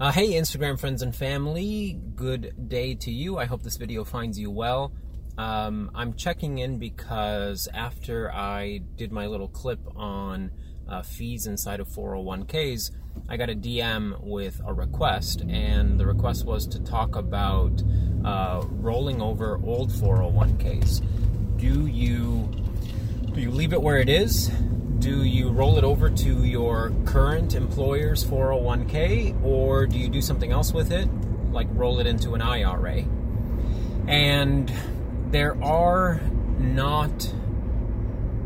Uh, hey, Instagram friends and family, good day to you. I hope this video finds you well. Um, I'm checking in because after I did my little clip on uh, fees inside of 401ks, I got a DM with a request, and the request was to talk about uh, rolling over old 401ks. Do you do you leave it where it is? Do you roll it over to your current employer's 401k, or do you do something else with it, like roll it into an IRA? And there are not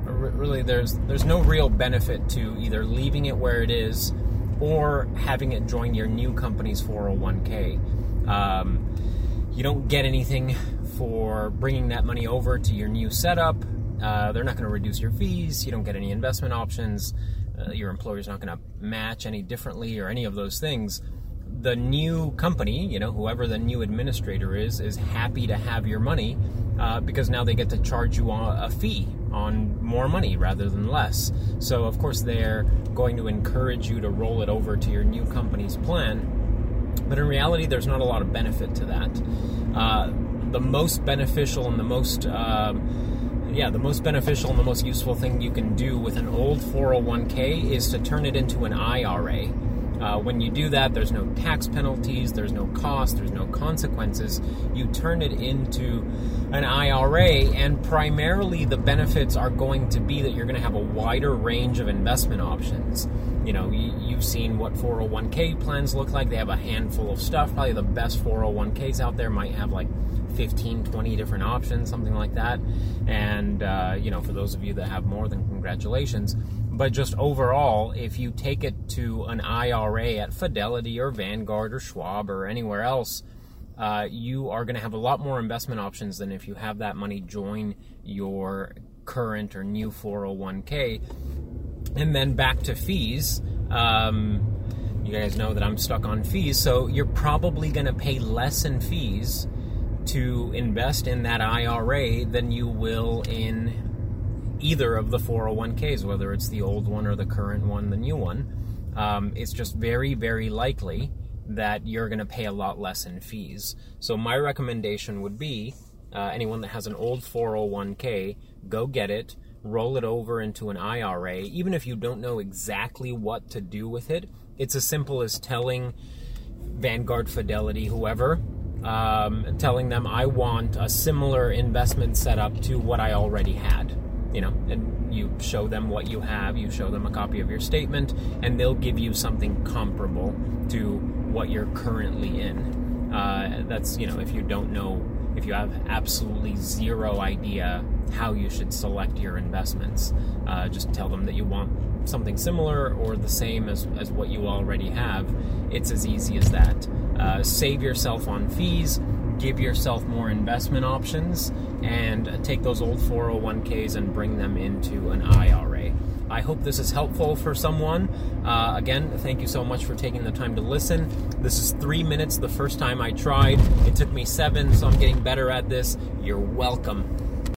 really there's there's no real benefit to either leaving it where it is or having it join your new company's 401k. Um, you don't get anything for bringing that money over to your new setup. Uh, they're not going to reduce your fees. You don't get any investment options. Uh, your employer's not going to match any differently or any of those things. The new company, you know, whoever the new administrator is, is happy to have your money uh, because now they get to charge you a fee on more money rather than less. So, of course, they're going to encourage you to roll it over to your new company's plan. But in reality, there's not a lot of benefit to that. Uh, the most beneficial and the most uh, yeah, the most beneficial and the most useful thing you can do with an old 401k is to turn it into an IRA. Uh, when you do that, there's no tax penalties, there's no cost, there's no consequences. You turn it into an IRA, and primarily the benefits are going to be that you're going to have a wider range of investment options. You know, you, have seen what 401k plans look like. They have a handful of stuff. Probably the best 401ks out there might have like 15, 20 different options, something like that. And, uh, you know, for those of you that have more, than congratulations. But just overall, if you take it to an IRA at Fidelity or Vanguard or Schwab or anywhere else, uh, you are going to have a lot more investment options than if you have that money join your current or new 401k. And then back to fees. Um, you guys know that I'm stuck on fees, so you're probably going to pay less in fees to invest in that IRA than you will in either of the 401ks, whether it's the old one or the current one, the new one. Um, it's just very, very likely that you're going to pay a lot less in fees. So, my recommendation would be uh, anyone that has an old 401k, go get it, roll it over into an IRA. Even if you don't know exactly what to do with it, it's as simple as telling Vanguard Fidelity, whoever, um, telling them I want a similar investment setup to what I already had you know, and you show them what you have, you show them a copy of your statement, and they'll give you something comparable to what you're currently in. Uh, that's, you know, if you don't know, if you have absolutely zero idea how you should select your investments, uh, just tell them that you want something similar or the same as, as what you already have. It's as easy as that. Uh, save yourself on fees give yourself more investment options and take those old 401ks and bring them into an IRA. I hope this is helpful for someone. Uh, again, thank you so much for taking the time to listen. This is three minutes the first time I tried. It took me seven, so I'm getting better at this. You're welcome.